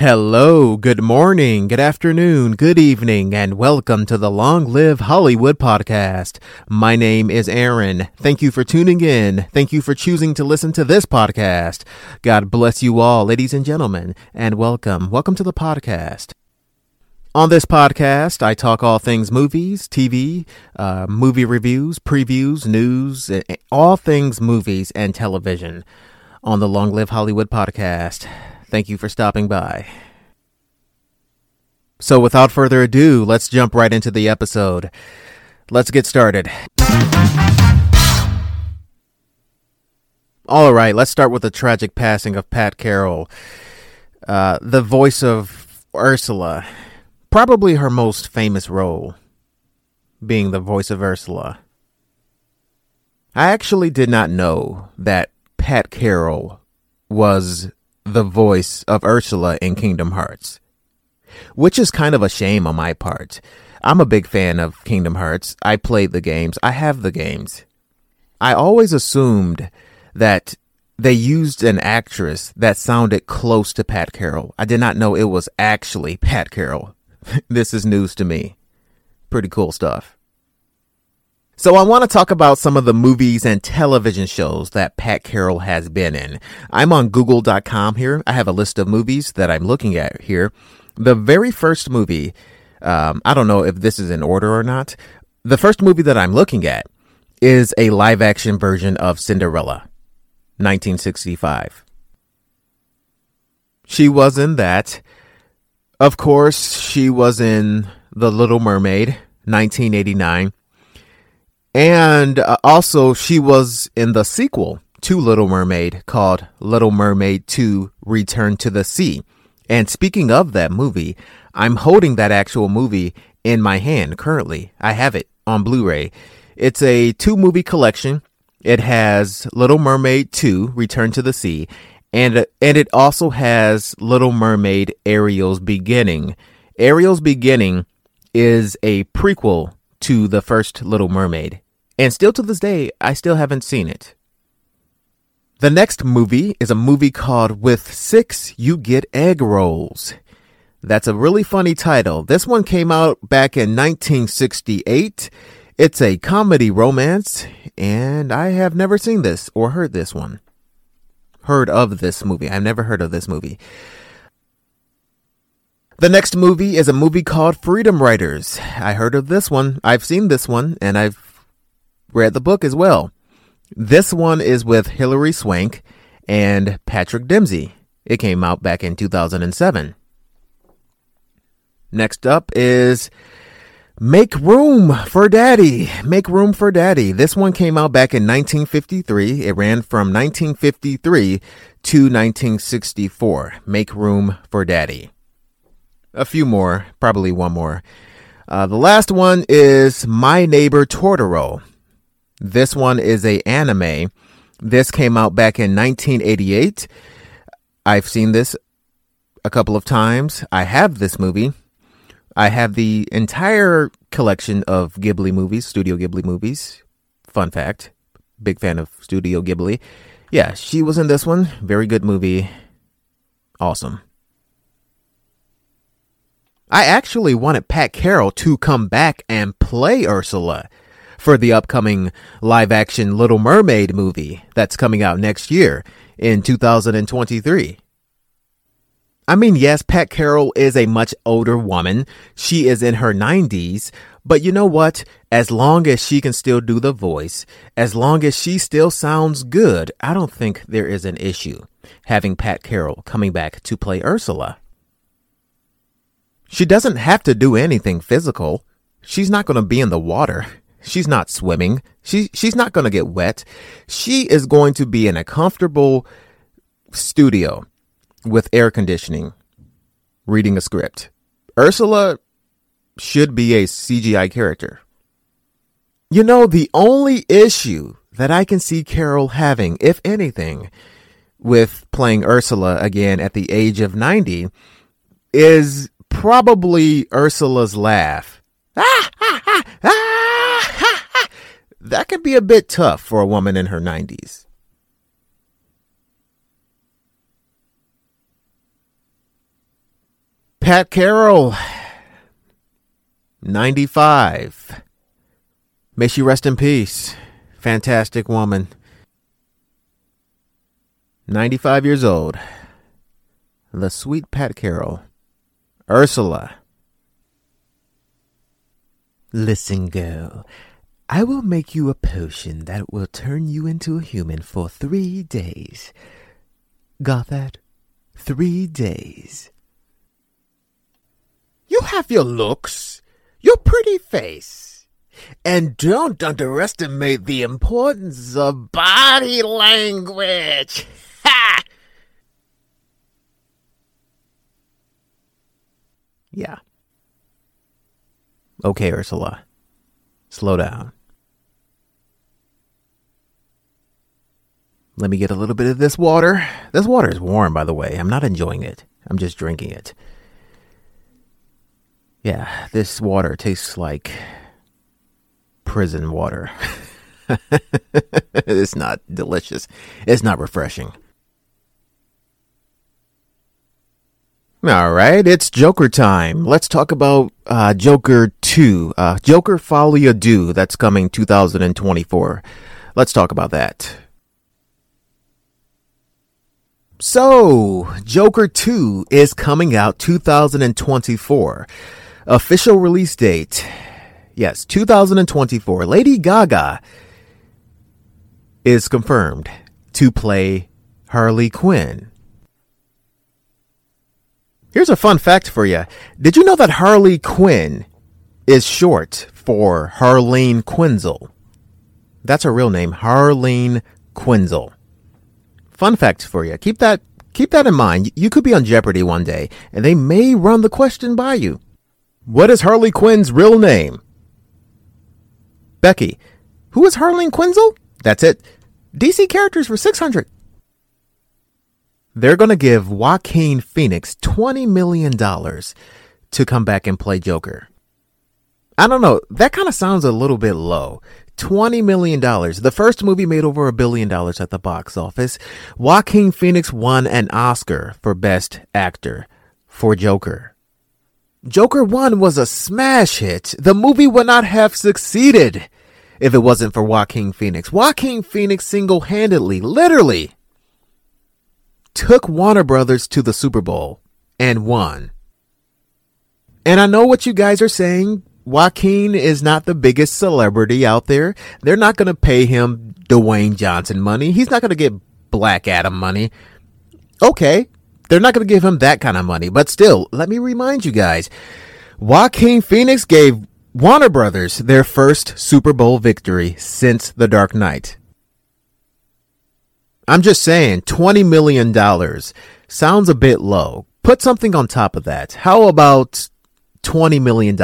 Hello, good morning, good afternoon, good evening, and welcome to the Long Live Hollywood podcast. My name is Aaron. Thank you for tuning in. Thank you for choosing to listen to this podcast. God bless you all, ladies and gentlemen, and welcome. Welcome to the podcast. On this podcast, I talk all things movies, TV, uh, movie reviews, previews, news, all things movies and television on the Long Live Hollywood podcast. Thank you for stopping by. So, without further ado, let's jump right into the episode. Let's get started. All right, let's start with the tragic passing of Pat Carroll, uh, the voice of Ursula, probably her most famous role, being the voice of Ursula. I actually did not know that Pat Carroll was the voice of Ursula in Kingdom Hearts, which is kind of a shame on my part. I'm a big fan of Kingdom Hearts. I played the games. I have the games. I always assumed that they used an actress that sounded close to Pat Carroll. I did not know it was actually Pat Carroll. this is news to me. Pretty cool stuff. So I want to talk about some of the movies and television shows that Pat Carroll has been in. I'm on google.com here. I have a list of movies that I'm looking at here. The very first movie, um, I don't know if this is in order or not. The first movie that I'm looking at is a live action version of Cinderella, 1965. She was in that. Of course, she was in The Little Mermaid, 1989. And uh, also, she was in the sequel to Little Mermaid called Little Mermaid 2 Return to the Sea. And speaking of that movie, I'm holding that actual movie in my hand currently. I have it on Blu ray. It's a two movie collection. It has Little Mermaid 2 Return to the Sea, and, and it also has Little Mermaid Ariel's Beginning. Ariel's Beginning is a prequel to the first Little Mermaid. And still to this day, I still haven't seen it. The next movie is a movie called With Six You Get Egg Rolls. That's a really funny title. This one came out back in 1968. It's a comedy romance, and I have never seen this or heard this one. Heard of this movie. I've never heard of this movie. The next movie is a movie called Freedom Writers. I heard of this one. I've seen this one, and I've read the book as well. This one is with Hilary Swank and Patrick Dempsey. It came out back in 2007. Next up is Make Room for Daddy. Make Room for Daddy. This one came out back in 1953. It ran from 1953 to 1964. Make Room for Daddy a few more, probably one more. Uh, the last one is My Neighbor Totoro. This one is a anime. This came out back in 1988. I've seen this a couple of times. I have this movie. I have the entire collection of Ghibli movies, Studio Ghibli movies. Fun fact. Big fan of Studio Ghibli. Yeah, she was in this one. Very good movie. Awesome. I actually wanted Pat Carroll to come back and play Ursula for the upcoming live action Little Mermaid movie that's coming out next year in 2023. I mean, yes, Pat Carroll is a much older woman. She is in her 90s. But you know what? As long as she can still do the voice, as long as she still sounds good, I don't think there is an issue having Pat Carroll coming back to play Ursula. She doesn't have to do anything physical. She's not going to be in the water. She's not swimming. She, she's not going to get wet. She is going to be in a comfortable studio with air conditioning, reading a script. Ursula should be a CGI character. You know, the only issue that I can see Carroll having, if anything, with playing Ursula again at the age of 90 is probably Ursula's laugh. Ah, ah, ah, that could be a bit tough for a woman in her 90s. Pat Carroll, 95. May she rest in peace. Fantastic woman. 95 years old. The sweet Pat Carroll. Ursula. Listen, girl. I will make you a potion that will turn you into a human for three days. Got that? Three days. You have your looks, your pretty face, and don't underestimate the importance of body language. Yeah. Okay, Ursula. Slow down. Let me get a little bit of this water. This water is warm, by the way. I'm not enjoying it. I'm just drinking it. Yeah, this water tastes like prison water. it's not delicious. It's not refreshing. All right, it's Joker time. Let's talk about uh, Joker 2, uh, Joker à Deux, that's coming 2024. Let's talk about that. So, Joker 2 is coming out 2024. Official release date. Yes, 2024. Lady Gaga is confirmed to play Harley Quinn. Here's a fun fact for you. Did you know that Harley Quinn is short for Harleen Quinzel? That's her real name, Harleen Quinzel. Fun fact for you. Keep that keep that in mind. You could be on Jeopardy one day and they may run the question by you. What is Harley Quinn's real name? Becky. Who is Harleen Quinzel? That's it. DC characters for 600 they're going to give Joaquin Phoenix $20 million to come back and play Joker. I don't know. That kind of sounds a little bit low. $20 million. The first movie made over a billion dollars at the box office. Joaquin Phoenix won an Oscar for Best Actor for Joker. Joker 1 was a smash hit. The movie would not have succeeded if it wasn't for Joaquin Phoenix. Joaquin Phoenix single handedly, literally, took Warner Brothers to the Super Bowl and won. And I know what you guys are saying. Joaquin is not the biggest celebrity out there. They're not going to pay him Dwayne Johnson money. He's not going to get Black Adam money. Okay. They're not going to give him that kind of money. But still, let me remind you guys Joaquin Phoenix gave Warner Brothers their first Super Bowl victory since The Dark Knight. I'm just saying, $20 million sounds a bit low. Put something on top of that. How about $20 million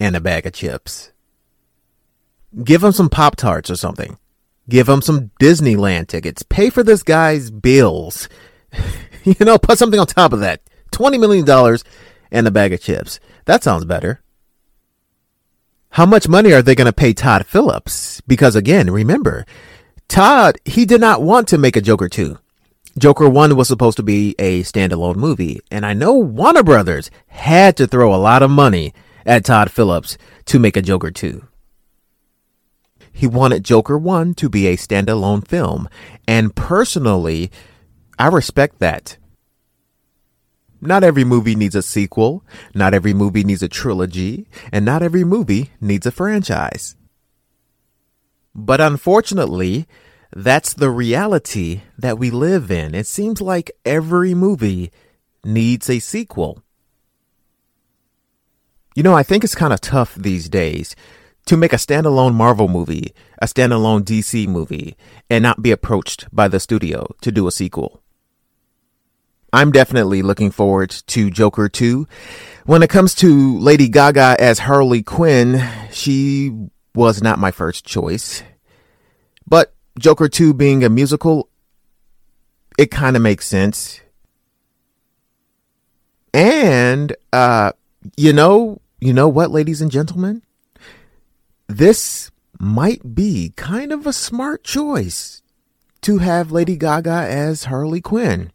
and a bag of chips? Give him some Pop Tarts or something. Give him some Disneyland tickets. Pay for this guy's bills. you know, put something on top of that. $20 million and a bag of chips. That sounds better. How much money are they going to pay Todd Phillips? Because again, remember, Todd, he did not want to make a Joker 2. Joker 1 was supposed to be a standalone movie, and I know Warner Brothers had to throw a lot of money at Todd Phillips to make a Joker 2. He wanted Joker 1 to be a standalone film, and personally, I respect that. Not every movie needs a sequel, not every movie needs a trilogy, and not every movie needs a franchise. But unfortunately, that's the reality that we live in. It seems like every movie needs a sequel. You know, I think it's kind of tough these days to make a standalone Marvel movie, a standalone DC movie, and not be approached by the studio to do a sequel. I'm definitely looking forward to Joker 2. When it comes to Lady Gaga as Harley Quinn, she was not my first choice. But Joker 2 being a musical, it kind of makes sense. And, uh, you know, you know what, ladies and gentlemen? This might be kind of a smart choice to have Lady Gaga as Harley Quinn.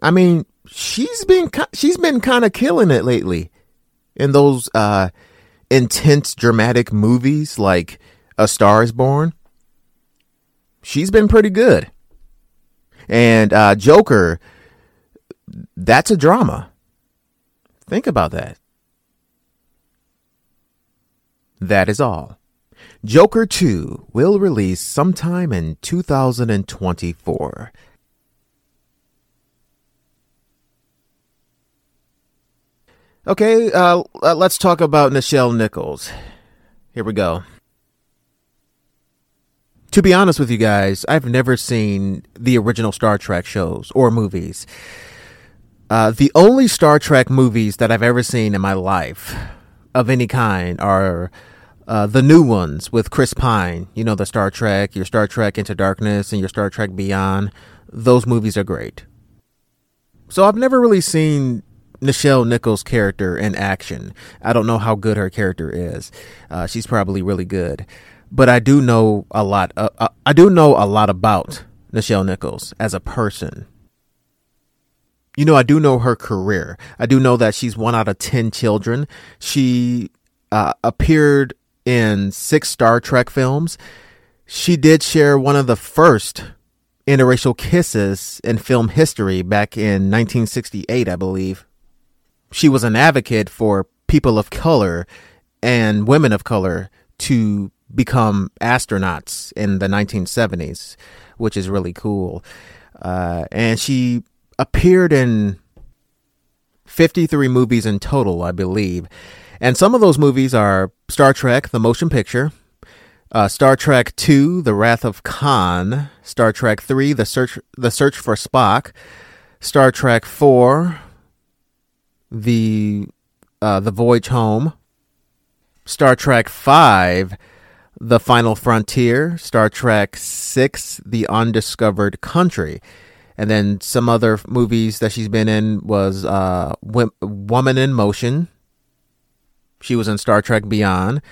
I mean, she's been she's been kind of killing it lately in those uh intense dramatic movies like A Star is Born. She's been pretty good. And uh Joker that's a drama. Think about that. That is all. Joker 2 will release sometime in 2024. Okay, uh, let's talk about Nichelle Nichols. Here we go. To be honest with you guys, I've never seen the original Star Trek shows or movies. Uh, the only Star Trek movies that I've ever seen in my life of any kind are uh, the new ones with Chris Pine. You know, the Star Trek, your Star Trek Into Darkness, and your Star Trek Beyond. Those movies are great. So I've never really seen Nichelle Nichols' character in action. I don't know how good her character is. Uh, she's probably really good, but I do know a lot. Uh, uh, I do know a lot about Nichelle Nichols as a person. You know, I do know her career. I do know that she's one out of ten children. She uh, appeared in six Star Trek films. She did share one of the first interracial kisses in film history back in 1968, I believe she was an advocate for people of color and women of color to become astronauts in the 1970s, which is really cool. Uh, and she appeared in 53 movies in total, I believe. And some of those movies are Star Trek, the motion picture, uh, Star Trek II, The Wrath of Khan, Star Trek III, The Search, The Search for Spock, Star Trek IV, the uh, the Voyage Home, Star Trek Five, The Final Frontier, Star Trek Six, The Undiscovered Country, and then some other movies that she's been in was uh, Woman in Motion. She was in Star Trek Beyond,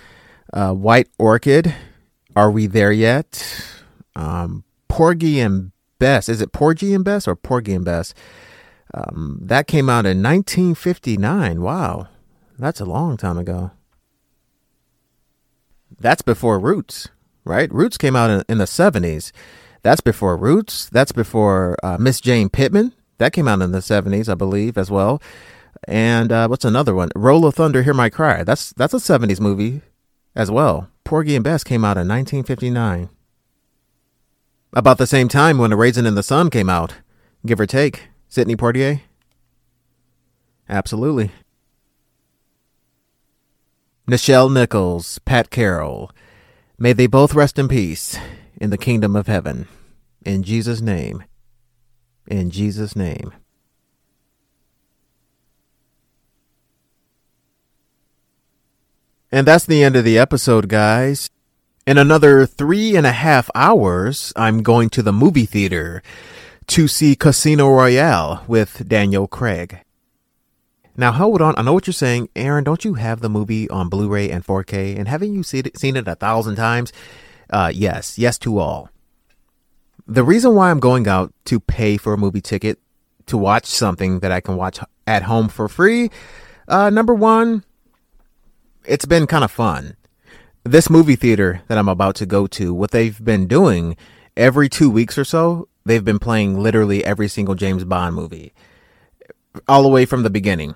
uh, White Orchid. Are we there yet? Um, Porgy and Bess. Is it Porgy and Bess or Porgy and Bess? Um, that came out in 1959. Wow. That's a long time ago. That's before Roots, right? Roots came out in, the 70s. That's before Roots. That's before uh, Miss Jane Pittman. That came out in the 70s, I believe, as well. And uh, what's another one? Roll of Thunder, Hear My Cry. That's that's a 70s movie as well. Porgy and Bess came out in 1959. About the same time when A Raisin in the Sun came out, give or take. Sidney Poitier? Absolutely. Nichelle Nichols, Pat Carroll. May they both rest in peace in the kingdom of heaven. In Jesus' name. In Jesus' name. And that's the end of the episode, guys. In another three and a half hours, I'm going to the movie theater to see Casino Royale with Daniel Craig. Now, hold on. I know what you're saying. Aaron, don't you have the movie on Blu ray and 4K? And haven't you seen it, seen it a thousand times? Uh, yes. Yes to all. The reason why I'm going out to pay for a movie ticket to watch something that I can watch at home for free, uh, number one, it's been kind of fun. This movie theater that I'm about to go to, what they've been doing every two weeks or so they've been playing literally every single James Bond movie all the way from the beginning.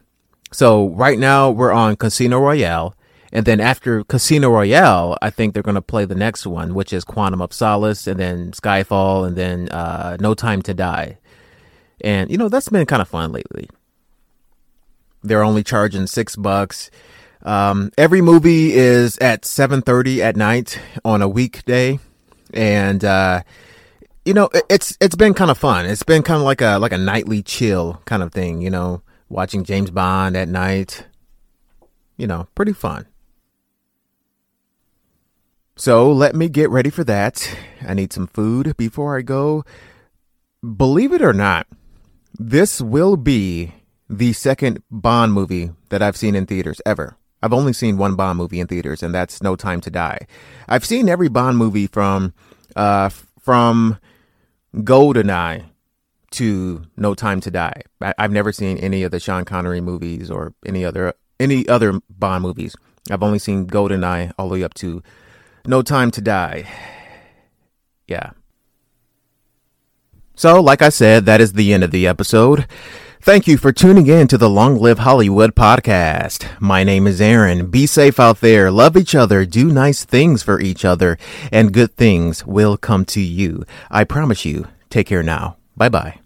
So right now we're on Casino Royale. And then after Casino Royale, I think they're going to play the next one, which is Quantum of Solace and then Skyfall and then uh, No Time to Die. And, you know, that's been kind of fun lately. They're only charging six bucks. Um, every movie is at 7.30 at night on a weekday. And, uh, you know, it's it's been kind of fun. It's been kind of like a like a nightly chill kind of thing. You know, watching James Bond at night. You know, pretty fun. So let me get ready for that. I need some food before I go. Believe it or not, this will be the second Bond movie that I've seen in theaters ever. I've only seen one Bond movie in theaters, and that's No Time to Die. I've seen every Bond movie from, uh, from GoldenEye to No Time to Die. I, have never seen any of the Sean Connery movies or any other any other Bond movies. I've only seen GoldenEye all the way up to No Time to Die. Yeah. So, like I said, that is the end of the episode. Thank you for tuning in to the Long Live Hollywood podcast. My name is Aaron. Be safe out there. Love each other. Do nice things for each other. And good things will come to you. I promise you. Take care now. Bye bye.